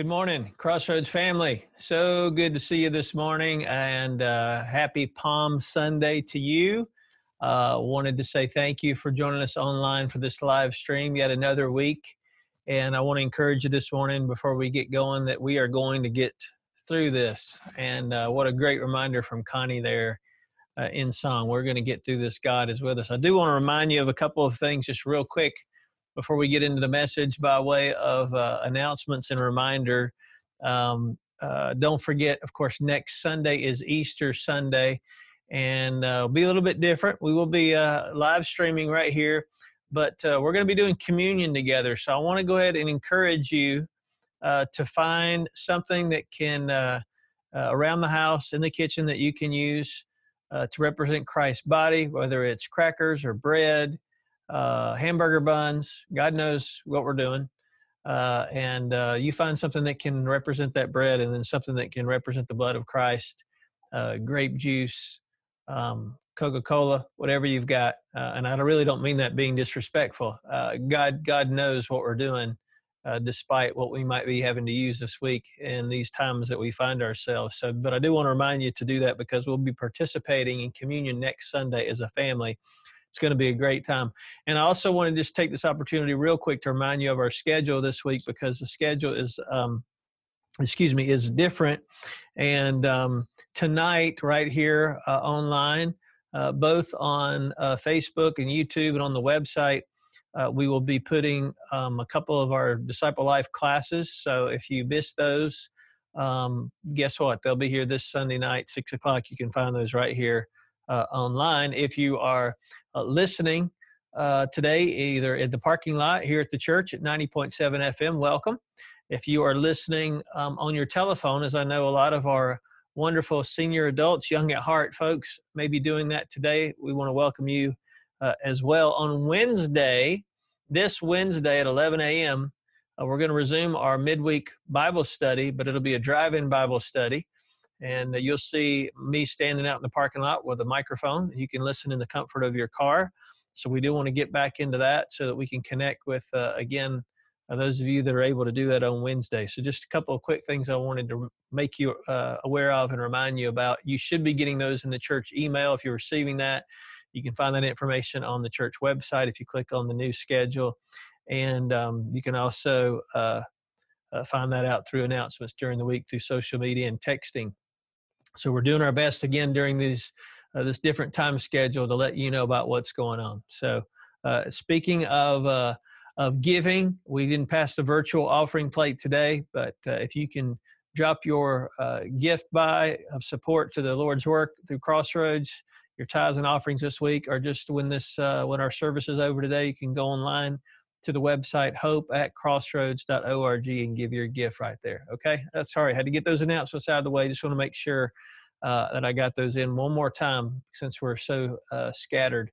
Good morning, Crossroads family. So good to see you this morning and uh, happy Palm Sunday to you. Uh, wanted to say thank you for joining us online for this live stream yet another week. And I want to encourage you this morning before we get going that we are going to get through this. And uh, what a great reminder from Connie there uh, in song. We're going to get through this. God is with us. I do want to remind you of a couple of things just real quick before we get into the message by way of uh, announcements and reminder. Um, uh, don't forget, of course, next Sunday is Easter Sunday, and uh, be a little bit different. We will be uh, live streaming right here, but uh, we're going to be doing communion together. So I want to go ahead and encourage you uh, to find something that can around the house in the kitchen that you can use to represent Christ's body, whether it's crackers or bread uh, hamburger buns. God knows what we're doing. Uh, and uh, you find something that can represent that bread and then something that can represent the blood of Christ, uh, grape juice, um, Coca Cola, whatever you've got. Uh, and I really don't mean that being disrespectful. Uh, God, God knows what we're doing. despite what we might be having to use this week in these times that we find ourselves. So, but I do want to remind you to do that because we'll be participating in communion next Sunday as a family it's going to be a great time. And I also want to just take this opportunity real quick to remind you of our schedule this week because the schedule is, um, excuse me, is different. And um, tonight, right here uh, online, uh, both on uh, Facebook and YouTube and on the website, uh, we will be putting um, a couple of our Disciple Life classes. So if you missed those, um, guess what? They'll be here this Sunday night, six o'clock. You can find those right here online. If you are uh, listening uh, today, either at the parking lot here at the church at 90.7 FM, welcome. If you are listening um, on your telephone, as I know a lot of our wonderful senior adults, young at heart folks may be doing that today, we want to welcome you uh, as well. On Wednesday, this Wednesday at 11 a.m., uh, we're going to resume our midweek Bible study, but it'll be a drive in Bible study and you'll see me standing out in the parking lot with a microphone. You can listen in the comfort of your car. So we do want to get back into that so that we can connect with uh, again uh, those of you that are able to do that on Wednesday. So just a couple of quick things I wanted to make you uh, aware of and remind you about. You should be getting those in the church email if you're receiving that. You can find that information on the church website if you click on the new schedule, and um, you can also uh, uh, find that out through announcements during the week through social media and texting. So we're doing our best again during these uh, this different time schedule to let you know about what's going on. So uh, speaking of uh, of giving, we didn't pass the virtual offering plate today, but uh, if you can drop your uh, gift by of support to the Lord's work through Crossroads, your tithes and offerings this week, or just when this uh, when our service is over today, you can go online to the website hope at crossroads.org and give your gift right there. Okay, that's sorry, I had to get those announcements out of the way. Just want to make sure uh, that I got those in one more time since we're so uh, scattered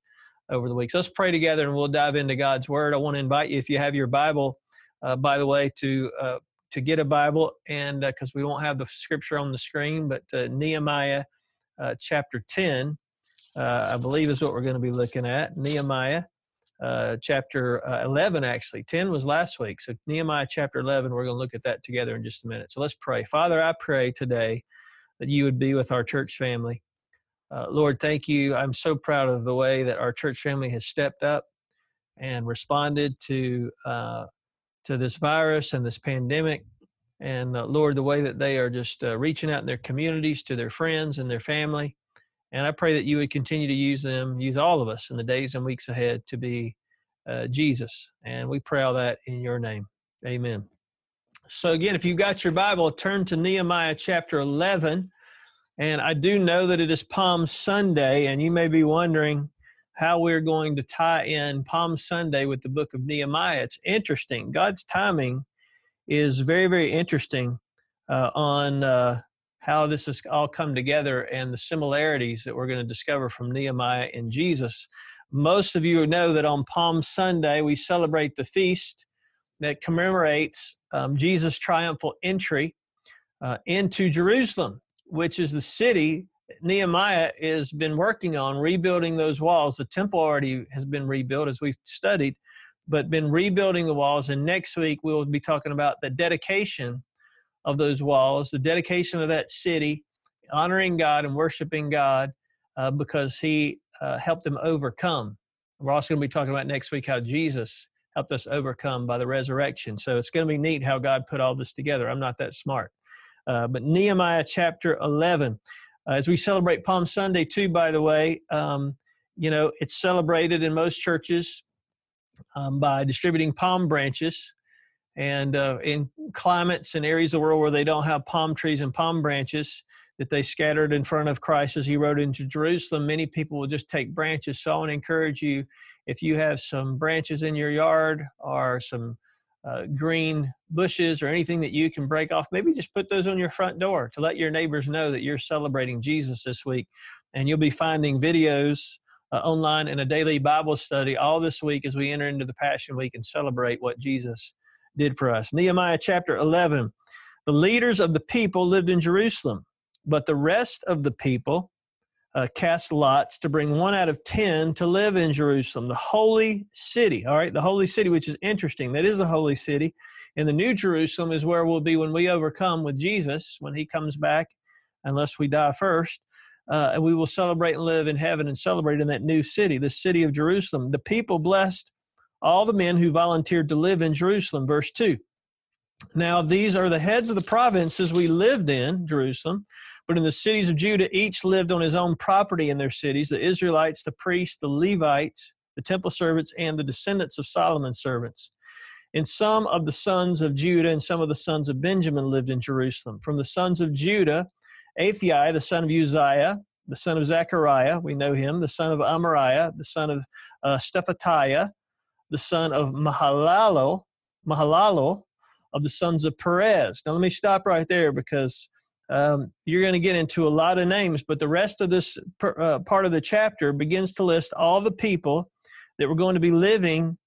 over the week. So let's pray together and we'll dive into God's Word. I want to invite you, if you have your Bible, uh, by the way, to uh, to get a Bible, and because uh, we won't have the scripture on the screen, but uh, Nehemiah chapter ten, I believe, is what we're going to be looking at. Nehemiah uh, chapter uh, 11, actually. 10 was last week. So, Nehemiah chapter 11, we're going to look at that together in just a minute. So, let's pray. Father, I pray today that you would be with our church family. Uh, Lord, thank you. I'm so proud of the way that our church family has stepped up and responded to uh, to this virus and this pandemic. And uh, Lord, the way that they are just uh, reaching out in their communities to their friends and their family. And I pray that you would continue to use them, use all of us in the days and weeks ahead to be uh, Jesus. And we pray all that in your name. Amen. So, again, if you've got your Bible, turn to Nehemiah chapter 11. And I do know that it is Palm Sunday, and you may be wondering how we're going to tie in Palm Sunday with the book of Nehemiah. It's interesting. God's timing is very, very interesting uh, on uh, how this has all come together and the similarities that we're going to discover from Nehemiah and Jesus. Most of you know that on Palm Sunday, we celebrate the feast that commemorates um, Jesus' triumphal entry uh, into Jerusalem, which is the city Nehemiah has been working on rebuilding those walls. The temple already has been rebuilt, as we've studied, but been rebuilding the walls. And next week, we'll be talking about the dedication of those walls, the dedication of that city, honoring God and worshiping God uh, because He uh, helped them overcome. We're also going to be talking about next week how Jesus helped us overcome by the resurrection. So it's going to be neat how God put all this together. I'm not that smart. Uh, but Nehemiah chapter 11. Uh, as we celebrate Palm Sunday, too, by the way, um, you know, it's celebrated in most churches um, by distributing palm branches. And uh, in climates and areas of the world where they don't have palm trees and palm branches that they scattered in front of Christ as he rode into Jerusalem, many people will just take branches. So I want to encourage you if you have some branches in your yard or some uh, green bushes or anything that you can break off, maybe just put those on your front door to let your neighbors know that you're celebrating Jesus this week. And you'll be finding videos uh, online and a daily Bible study all this week as we enter into the Passion Week and celebrate what Jesus did for us. Nehemiah chapter 11. The leaders of the people lived in Jerusalem, but the rest of the people uh, cast lots to bring one out of ten to live in Jerusalem, the holy city. All right, the holy city, which is interesting. That is a holy city. And the new Jerusalem is where we'll be when we overcome with Jesus, when he comes back, unless we die first. Uh, and we will celebrate and live in heaven and celebrate in that new city, the city of Jerusalem. The people blessed all the men who volunteered to live in Jerusalem. Verse 2. Now, these are the heads of the provinces we lived in, Jerusalem, but in the cities of Judah, each lived on his own property in their cities the Israelites, the priests, the Levites, the temple servants, and the descendants of Solomon's servants. And some of the sons of Judah and some of the sons of Benjamin lived in Jerusalem. From the sons of Judah, Athai, the son of Uzziah, the son of Zechariah, we know him, the son of Amariah, the son of uh, Shephatiah, the son of Mahalalel, Mahalalel, of the sons of Perez. Now let me stop right there because um, you're going to get into a lot of names, but the rest of this per, uh, part of the chapter begins to list all the people that were going to be living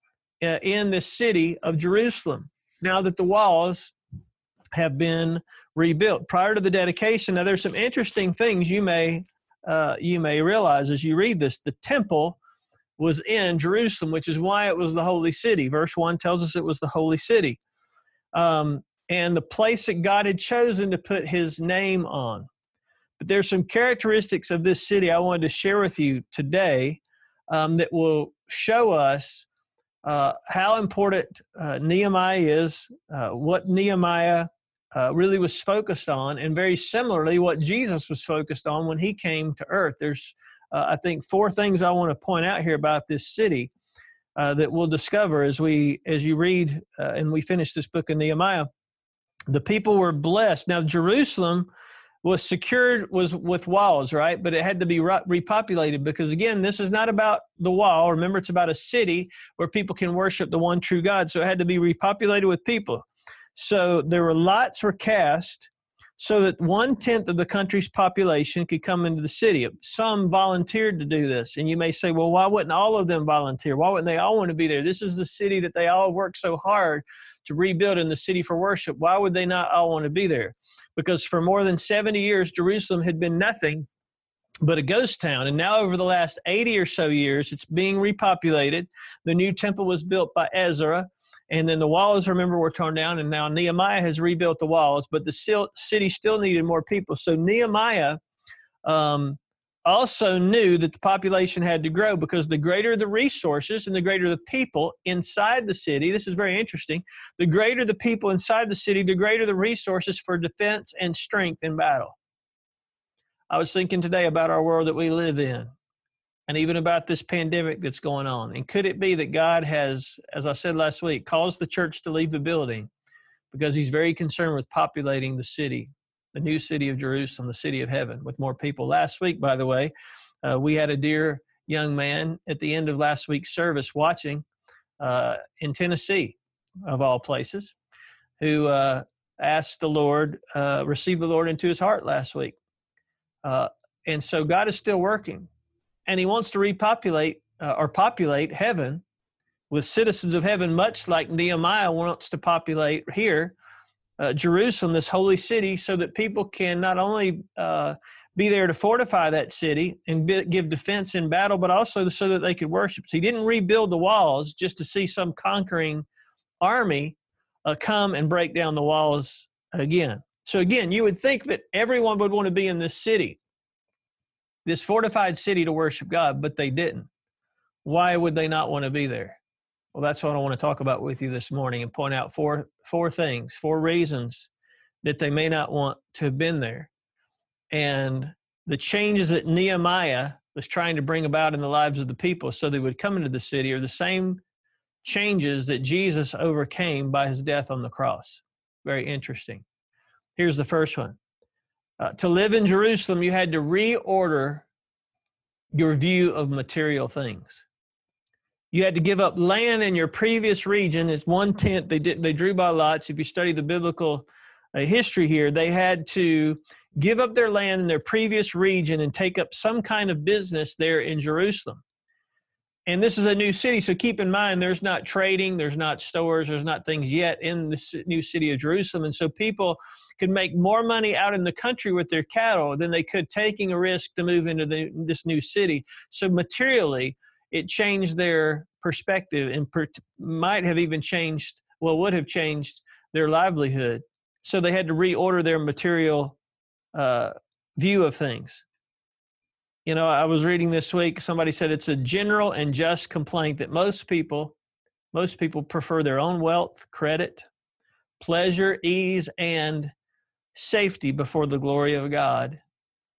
uh, in the city of Jerusalem. Now that the walls have been rebuilt prior to the dedication, now there's some interesting things you may uh, you may realize as you read this. The temple was in Jerusalem, which is why it was the holy city. Verse one tells us it was the holy city. Um, and the place that God had chosen to put his name on. But there's some characteristics of this city I wanted to share with you today um, that will show us uh, how important uh, Nehemiah is, uh, what Nehemiah uh, really was focused on, and very similarly, what Jesus was focused on when he came to earth. There's, uh, I think, four things I want to point out here about this city uh, that we'll discover as we as you read and we finish this book of Nehemiah the people were blessed. Now, Jerusalem was secured was with walls, right? But it had to be repopulated because again, this is not about the wall. Remember, it's about a city where people can worship the one true God. So it had to be repopulated with people. So there were lots were cast so that one tenth of the country's population could come into the city. Some volunteered to do this. And you may say, well, why wouldn't all of them volunteer? Why wouldn't they all want to be there? This is the city that they all worked so hard to rebuild in the city for worship. Why would they not all want to be there? Because for more than 70 years, Jerusalem had been nothing but a ghost town. And now, over the last 80 or so years, it's being repopulated. The new temple was built by Ezra. And then the walls, remember, were torn down. And now Nehemiah has rebuilt the walls, but the city still needed more people. So Nehemiah um, also knew that the population had to grow because the greater the resources and the greater the people inside the city, this is very interesting, the greater the people inside the city, the greater the resources for defense and strength in battle. I was thinking today about our world that we live in and even about this pandemic that's going on. And could it be that God has, as I said last week, caused the church to leave the building because he's very concerned with populating the city the new city of Jerusalem, the city of heaven, with more people. Last week, by the way, uh, we had a dear young man at the end of last week's service watching uh, in Tennessee, of all places, who uh, asked the Lord, uh, received the Lord into his heart last week. Uh, and so God is still working, and He wants to repopulate uh, or populate heaven with citizens of heaven, much like Nehemiah wants to populate here uh, Jerusalem, this holy city, so that people can not only uh, be there to fortify that city and be, give defense in battle, but also so that they could worship. So he didn't rebuild the walls just to see some conquering army uh, come and break down the walls again. So again, you would think that everyone would want to be in this city, this fortified city to worship God, but they didn't. Why would they not want to be there? Well, that's what I want to talk about with you this morning and point out four four things, four reasons that they may not want to have been there. And the changes that Nehemiah was trying to bring about in the lives of the people so they would come into the city are the same changes that Jesus overcame by his death on the cross. Very interesting. Here's the first one. Uh, to live in Jerusalem, you had to reorder your view of material things. You had to give up land in your previous region. It's one tenth. They did. They drew by lots. If you study the biblical uh, history here, they had to give up their land in their previous region and take up some kind of business there in Jerusalem. And this is a new city, so keep in mind there's not trading, there's not stores, there's not things yet in the new city of Jerusalem. And so people could make more money out in the country with their cattle than they could taking a risk to move into the, this new city. So materially, it changed their perspective and per, might have even changed, well, would have changed their livelihood. So they had to reorder their material uh, view of things. You know, I was reading this week, somebody said it's a general and just complaint that most people, most people prefer their own wealth, credit, pleasure, ease, and safety before the glory of God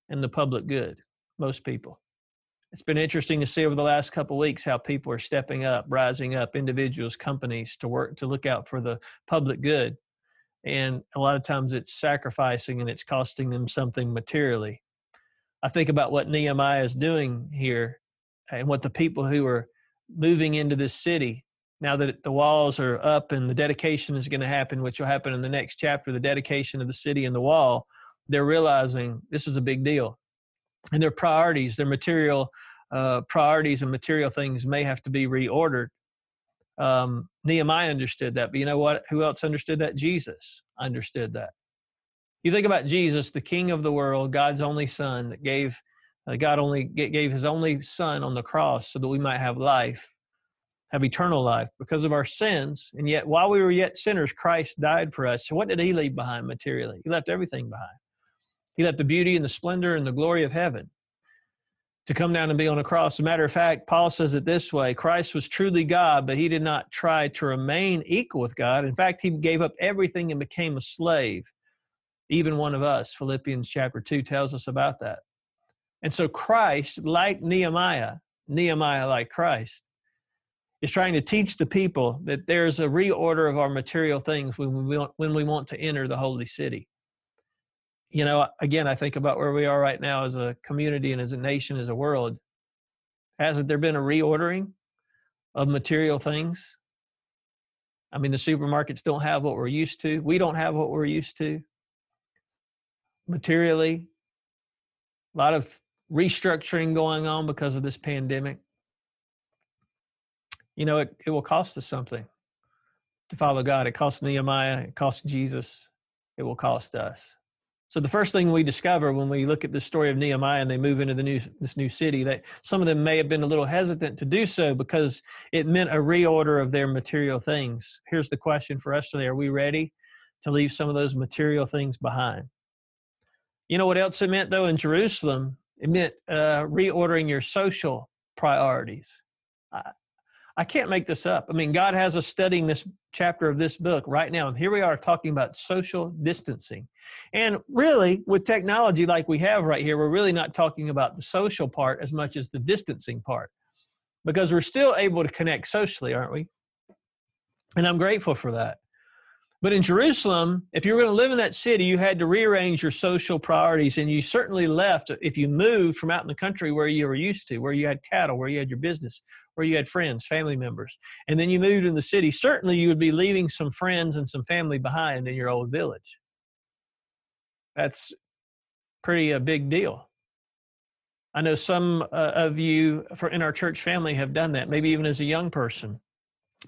and the public good. Most people. It's been interesting to see over the last couple weeks how people are stepping up, rising up, individuals, companies to work to look out for the public good and a lot of times it's sacrificing and it's costing them something materially. I think about what Nehemiah is doing here and what the people who are moving into this city now that the walls are up and the dedication is going to happen, which will happen in the next chapter, the dedication of the city and the wall, they're realizing this is a big deal. And their priorities, their material uh, priorities and material things may have to be reordered um, Nehemiah understood that, but you know what? Who else understood that? Jesus understood that. You think about Jesus, the King of the world, God's only Son, that gave uh, God only gave His only Son on the cross so that we might have life, have eternal life because of our sins. And yet, while we were yet sinners, Christ died for us. So, what did He leave behind materially? He left everything behind. He left the beauty and the splendor and the glory of heaven to come down and be on a cross. As a matter of fact, Paul says it this way Christ was truly God, but he did not try to remain equal with God. In fact, he gave up everything and became a slave, even one of us. Philippians chapter 2 tells us about that. And so, Christ, like Nehemiah, Nehemiah, like Christ, is trying to teach the people that there's a reorder of our material things when we want, when we want to enter the holy city you know, again, I think about where we are right now as a community and as a nation, as a world. Hasn't there been a reordering of material things? I mean, the supermarkets don't have what we're used to. We don't have what we're used to. Materially, a lot of restructuring going on because of this pandemic. You know, it, it will cost us something to follow God. It cost Nehemiah, it cost Jesus, it will cost us. So the first thing we discover when we look at the story of Nehemiah and they move into the new this new city, that some of them may have been a little hesitant to do so because it meant a reorder of their material things. Here's the question for us today: Are we ready to leave some of those material things behind? You know what else it meant though in Jerusalem? It meant uh, reordering your social priorities. I can't make this up. I mean, God has us studying this chapter of this book right now. And here we are talking about social distancing. And really, with technology like we have right here, we're really not talking about the social part as much as the distancing part because we're still able to connect socially, aren't we? And I'm grateful for that. But in Jerusalem, if you were going to live in that city, you had to rearrange your social priorities. And you certainly left if you moved from out in the country where you were used to, where you had cattle, where you had your business, where you had friends, family members. And then you moved in the city. Certainly you would be leaving some friends and some family behind in your old village. That's pretty a big deal. I know some uh, of you for in our church family have done that, maybe even as a young person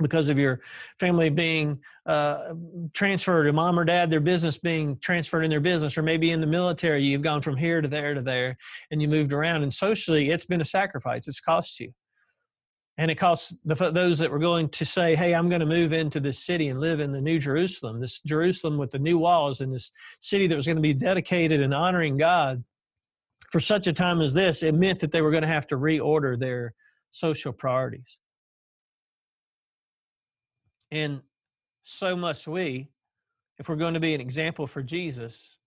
because of your family being uh, transferred, or mom or dad, their business being transferred in their business, or maybe in the military, you've gone from here to there to there and you moved around. And socially, it's been a sacrifice, it's cost you. And it costs the, those that were going to say, Hey, I'm going to move into this city and live in the New Jerusalem, this Jerusalem with the new walls and this city that was going to be dedicated and honoring God for such a time as this, it meant that they were going to have to reorder their social priorities. And so must we, if we're going to be an example for Jesus,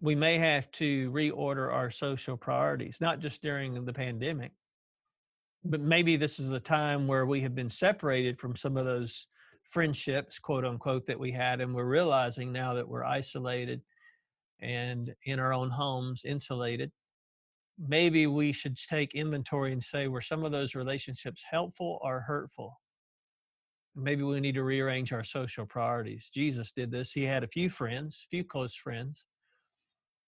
we may have to reorder our social priorities, not just during the pandemic, but maybe this is a time where we have been separated from some of those friendships, quote unquote, that we had, and we're realizing now that we're isolated and in our own homes, insulated. Maybe we should take inventory and say, were some of those relationships helpful or hurtful? Maybe we need to rearrange our social priorities. Jesus did this. He had a few friends, few close friends.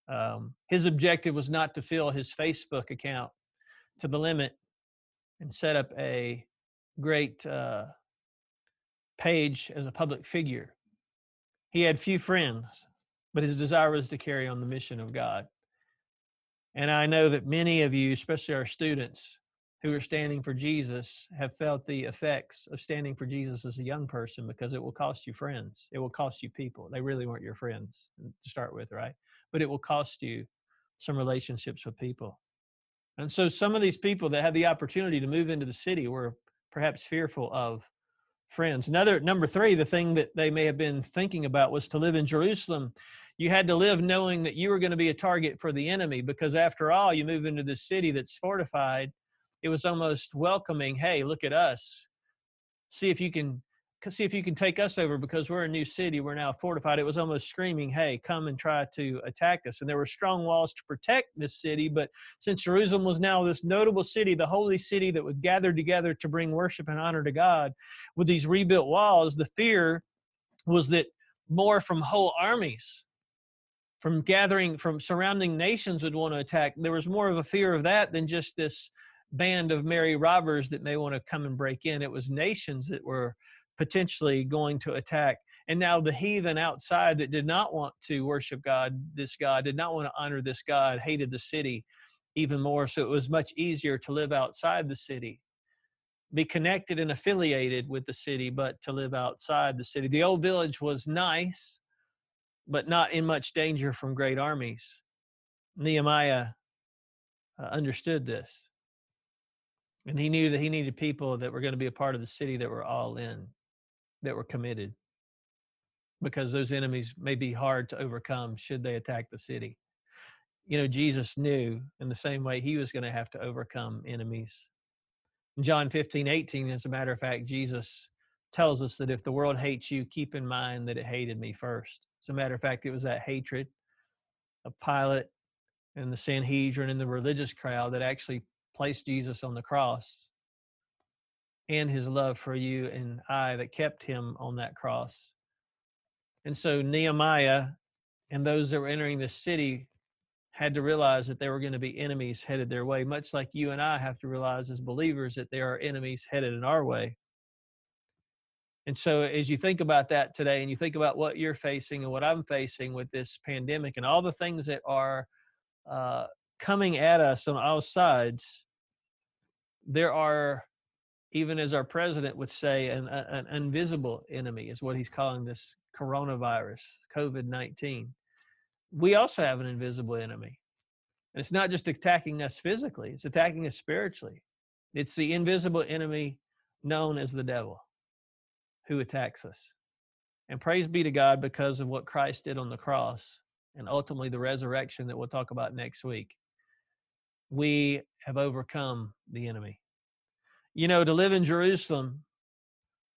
Um, his objective was not to fill his Facebook account to the limit and set up a great uh, page as a public figure. He had few friends, but his desire was to carry on the mission of God. And I know that many of you, especially our students who are standing for Jesus, have felt the effects of standing for Jesus as a young person because it will cost you friends. It will cost you people. They really weren't your friends mm, to start with, right? But it will cost you some relationships with people. And so some of these people that had the opportunity to move into the city were perhaps fearful of friends. Another number three, the thing that they may have been thinking about was to live in Jerusalem. You had to live knowing that you were going to be a target for the enemy because after all, you move into this city that's fortified. It was almost welcoming. Hey, look at us. See if you can see if you can take us over because we're a new city. We're now fortified. It was almost screaming, hey, come and try to attack us. And there were strong walls to protect this city. But since Jerusalem was now this notable city, the holy city that would gather together to bring worship and honor to God, with these rebuilt walls, the fear was that more from whole armies from gathering from surrounding nations would want to attack there was more of a fear of that than just this band of merry robbers that may want to come and break in it was nations that were potentially going to attack. And now the heathen outside that did not want to worship God, this God, did not want to honor this God, hated the city even more. So it was much easier to live outside the city, be connected and affiliated with the city, but to live outside the city. The old village was nice, but not in much danger from great armies. Nehemiah uh, understood this. And he knew that he needed people that were going to be a part of the city that were all in that were committed because those enemies may be hard to overcome should they attack the city. You know, Jesus knew in the same way he was going to have to overcome enemies. In John 15, 18, as a matter of fact, Jesus tells us that if the world hates you, keep in mind that it hated me first. As a matter of fact, it was that hatred of Pilate and the Sanhedrin and the religious crowd that actually placed Jesus on the cross and his love for you and I that kept him on that cross. And so Nehemiah and those that were entering the city had to realize that there were going to be enemies headed their way, much like you and I have to realize as believers that there are enemies headed in our way. And so, as you think about that today and you think about what you're facing and what I'm facing with this pandemic and all the things that are uh, coming at us on all sides, there are even as our president would say, an, uh, an invisible enemy is what he's calling this coronavirus, COVID 19. We also have an invisible enemy. And it's not just attacking us physically, it's attacking us spiritually. It's the invisible enemy known as the devil who attacks us. And praise be to God because of what Christ did on the cross and ultimately the resurrection that we'll talk about next week. We have overcome the enemy you know, to live in Jerusalem,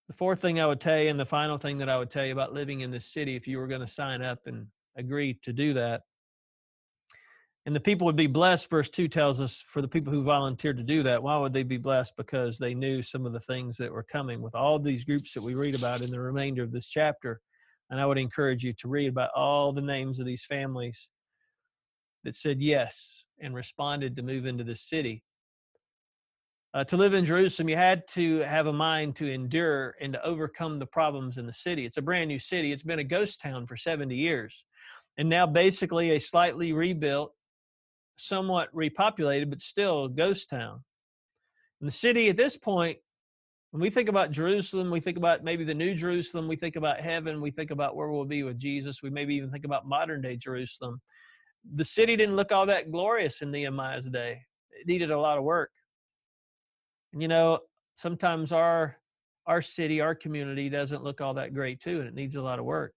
the fourth thing I would tell you, and the final thing that I would tell you about living in this city, if you were going to sign up and agree to do that, and the people would be blessed, verse 2 tells us, for the people who volunteered to do that. Why would they be blessed? Because they knew some of the things that were coming with all these groups that we read about in the remainder of this chapter. And I would encourage you to read about all the names of these families that said yes and responded to move into this city. Uh, to live in Jerusalem, you had to have a mind to endure and to overcome the problems in the city. It's a brand new city. It's been a ghost town for 70 years. And now, basically, a slightly rebuilt, somewhat repopulated, but still a ghost town. And the city at this point When we think about Jerusalem, we think about maybe the new Jerusalem, we think about heaven, we think about where we'll be with Jesus, we maybe even think about modern day Jerusalem. The city didn't look all that glorious in Nehemiah's day. It needed a lot of work. And you know, sometimes our our city, our community doesn't look all that great too, and it needs a lot of work.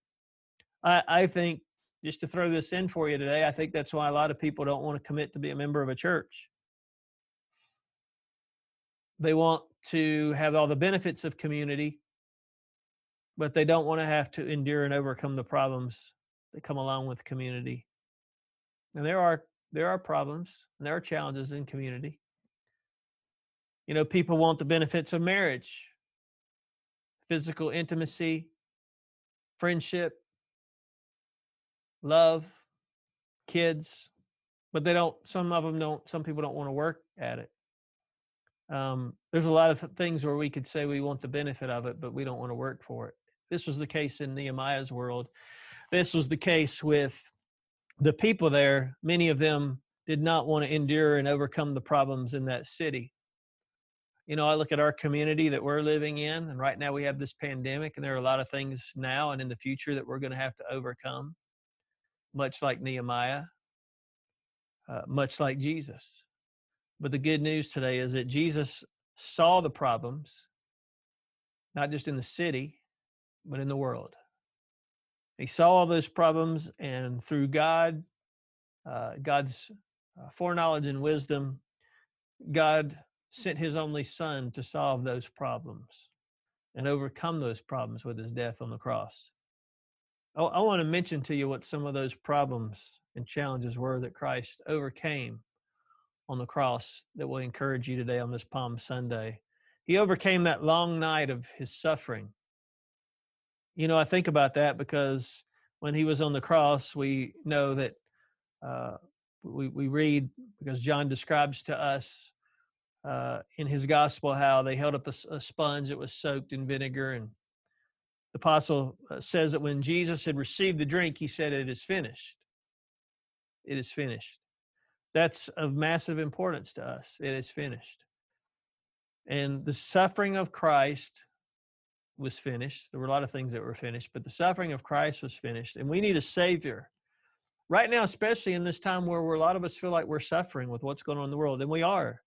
I, I think just to throw this in for you today, I think that's why a lot of people don't want to commit to be a member of a church. They want to have all the benefits of community, but they don't want to have to endure and overcome the problems that come along with community. And there are there are problems and there are challenges in community. You know, people want the benefits of marriage, physical intimacy, friendship, love, kids, but they don't, some of them don't, some people don't want to work at it. Um, there's a lot of things where we could say we want the benefit of it, but we don't want to work for it. This was the case in Nehemiah's world. This was the case with the people there. Many of them did not want to endure and overcome the problems in that city. You know, I look at our community that we're living in, and right now we have this pandemic, and there are a lot of things now and in the future that we're going to have to overcome much like Nehemiah, uh, much like Jesus. But the good news today is that Jesus saw the problems, not just in the city, but in the world. He saw all those problems, and through God, uh, God's uh, foreknowledge and wisdom, God sent his only son to solve those problems and overcome those problems with his death on the cross. I, I want to mention to you what some of those problems and challenges were that Christ overcame on the cross that will encourage you today on this Palm Sunday. He overcame that long night of his suffering. You know, I think about that because when he was on the cross, we know that uh, we, we read, because John describes to us uh, in his gospel how they held up a, a sponge that was soaked in vinegar and the apostle uh, says that when Jesus had received the drink, he said, It is finished. It is finished. That's of massive importance to us. It is finished. And the suffering of Christ was finished. There were a lot of things that were finished, but the suffering of Christ was finished. And we need a Savior. Right now, especially in this time where a lot of us feel like we're suffering with what's going on in the world, and we are.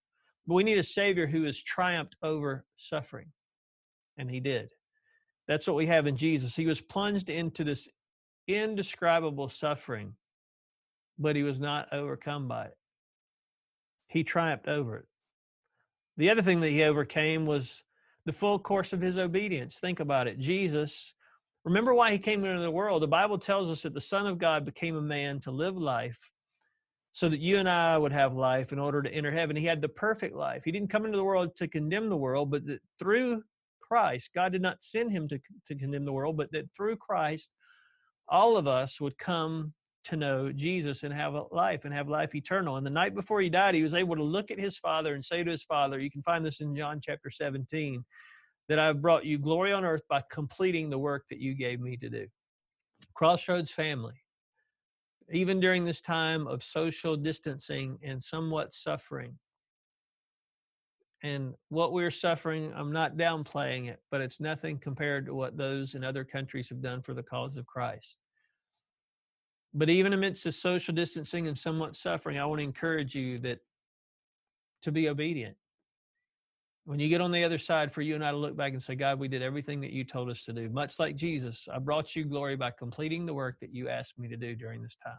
But we need a Savior who has triumphed over suffering. And He did. That's what we have in Jesus. He was plunged into this indescribable suffering, but he was not overcome by it. He triumphed over it. The other thing that he overcame was the full course of his obedience. Think about it. Jesus, remember why he came into the world. The Bible tells us that the Son of God became a man to live life so that you and I would have life in order to enter heaven. He had the perfect life. He didn't come into the world to condemn the world, but that through Christ. God did not send him to, to condemn the world, but that through Christ, all of us would come to know Jesus and have a life and have life eternal. And the night before he died, he was able to look at his father and say to his father, you can find this in John chapter 17, that I've brought you glory on earth by completing the work that you gave me to do. Crossroads family, even during this time of social distancing and somewhat suffering, and what we're suffering, I'm not downplaying it, but it's nothing compared to what those in other countries have done for the cause of Christ. But even amidst the social distancing and somewhat suffering, I want to encourage you that to be obedient. When you get on the other side, for you and I to look back and say, God, we did everything that you told us to do. Much like Jesus, I brought you glory by completing the work that you asked me to do during this time.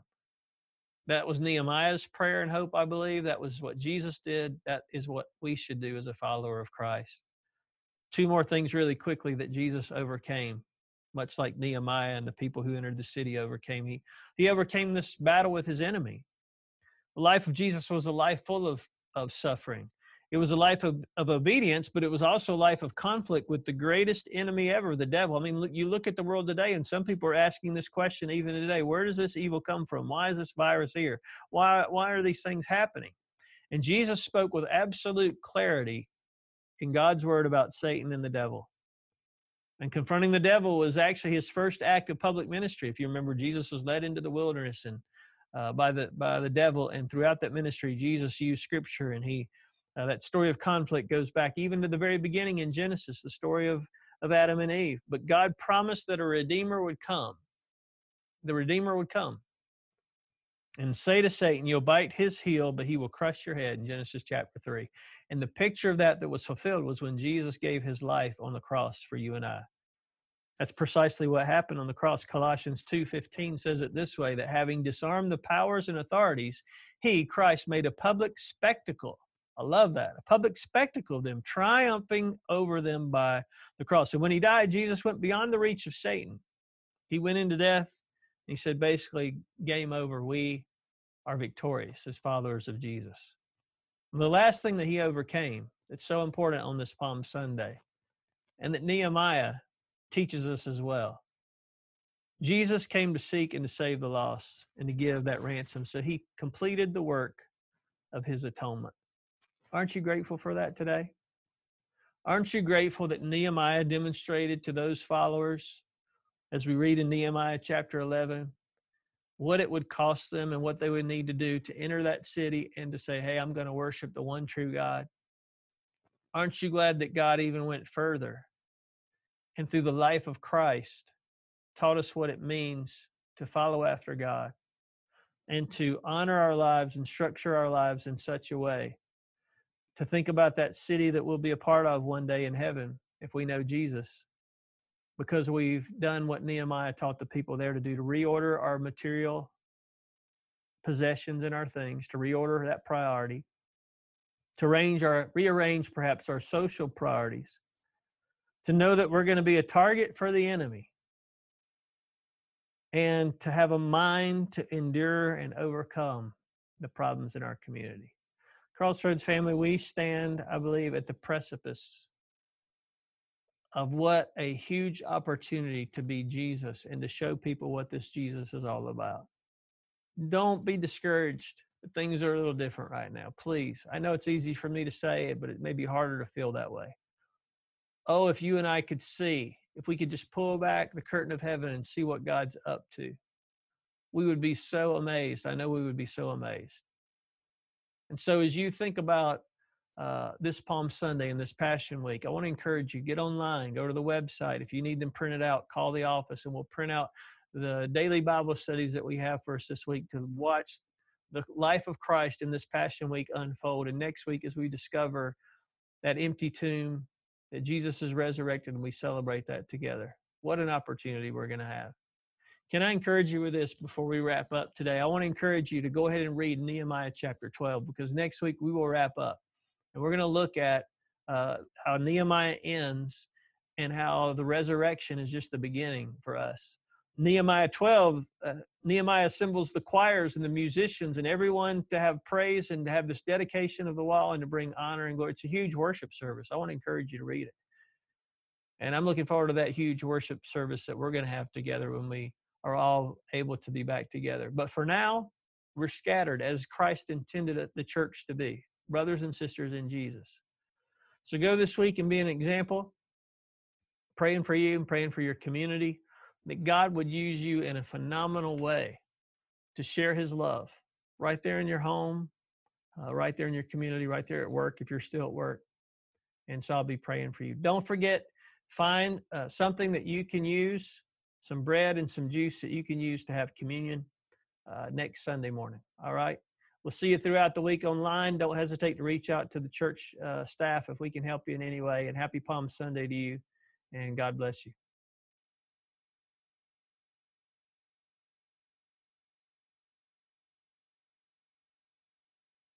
That was Nehemiah's prayer and hope, I believe. That was what Jesus did. That is what we should do as a follower of Christ. Two more things, really quickly, that Jesus overcame, much like Nehemiah and the people who entered the city overcame. He, he overcame this battle with his enemy. The life of Jesus was a life full of, of suffering. It was a life of, of obedience, but it was also a life of conflict with the greatest enemy ever, the devil. I mean, look, you look at the world today, and some people are asking this question even today where does this evil come from? Why is this virus here? Why, why are these things happening? And Jesus spoke with absolute clarity in God's word about Satan and the devil. And confronting the devil was actually his first act of public ministry. If you remember, Jesus was led into the wilderness and uh, by the by the devil, and throughout that ministry, Jesus used Scripture and he Uh, that story of conflict goes back even to the very beginning in Genesis, the story of, of Adam and Eve. But God promised that a Redeemer would come. The Redeemer would come and say to Satan, You'll bite his heel, but he will crush your head in Genesis chapter 3. And the picture of that that was fulfilled was when Jesus gave his life on the cross for you and I. That's precisely what happened on the cross. Colossians 2:15 says it this way that having disarmed the powers and authorities, he Christ made a public spectacle. I love that. A public spectacle of them, triumphing over them by the cross. And when he died, Jesus went beyond the reach of Satan. He went into death. He said basically, game over. We are victorious as followers of Jesus. And the last thing that he overcame that's so important on this Palm Sunday, and that Nehemiah teaches us as well. Jesus came to seek and to save the lost and to give that ransom. So he completed the work of his atonement. Aren't you grateful for that today? Aren't you grateful that Nehemiah demonstrated to those followers, as we read in Nehemiah chapter 11, what it would cost them and what they would need to do to enter that city and to say, Hey, I'm going to worship the one true God? Aren't you glad that God even went further and through the life of Christ taught us what it means to follow after God and to honor our lives and structure our lives in such a way to think about that city that we'll be a part of one day in heaven if we know Jesus because we've done what Nehemiah taught the people there to do to reorder our material possessions and our things, to reorder that priority, to arrange our rearrange perhaps our social priorities, to know that we're going to be a target for the enemy, and to have a mind to endure and overcome the problems in our community. Crossroads family, we stand, I believe, at the precipice of what a huge opportunity to be Jesus and to show people what this Jesus is all about. Don't be discouraged. Things are a little different right now. Please. I know it's easy for me to say it, but it may be harder to feel that way. Oh, if you and I could see, if we could just pull back the curtain of heaven and see what God's up to, we would be so amazed. I know we would be so amazed. And so, as you think about uh, this Palm Sunday and this Passion Week, I want to encourage you get online, go to the website. If you need them printed out, call the office and we'll print out the daily Bible studies that we have for us this week to watch the life of Christ in this Passion Week unfold. And next week, as we discover that empty tomb, that Jesus is resurrected, and we celebrate that together. What an opportunity we're going to have. Can I encourage you with this before we wrap up today? I want to encourage you to go ahead and read Nehemiah chapter 12 because next week we will wrap up and we're going to look at uh, how Nehemiah ends and how the resurrection is just the beginning for us. Nehemiah 12, uh, Nehemiah assembles the choirs and the musicians and everyone to have praise and to have this dedication of the wall and to bring honor and glory. It's a huge worship service. I want to encourage you to read it. And I'm looking forward to that huge worship service that we're going to have together when we are all able to be back together. But for now, we're scattered as Christ intended the church to be, brothers and sisters in Jesus. So go this week and be an example, praying for you and praying for your community that God would use you in a phenomenal way to share his love right there in your home, uh, right there in your community, right there at work if you're still at work. And so I'll be praying for you. Don't forget, find uh, something that you can use, some bread and some juice that you can use to have communion uh, next Sunday morning. All right. We'll see you throughout the week online. Don't hesitate to reach out to the church uh, staff if we can help you in any way. And happy Palm Sunday to you. And God bless you.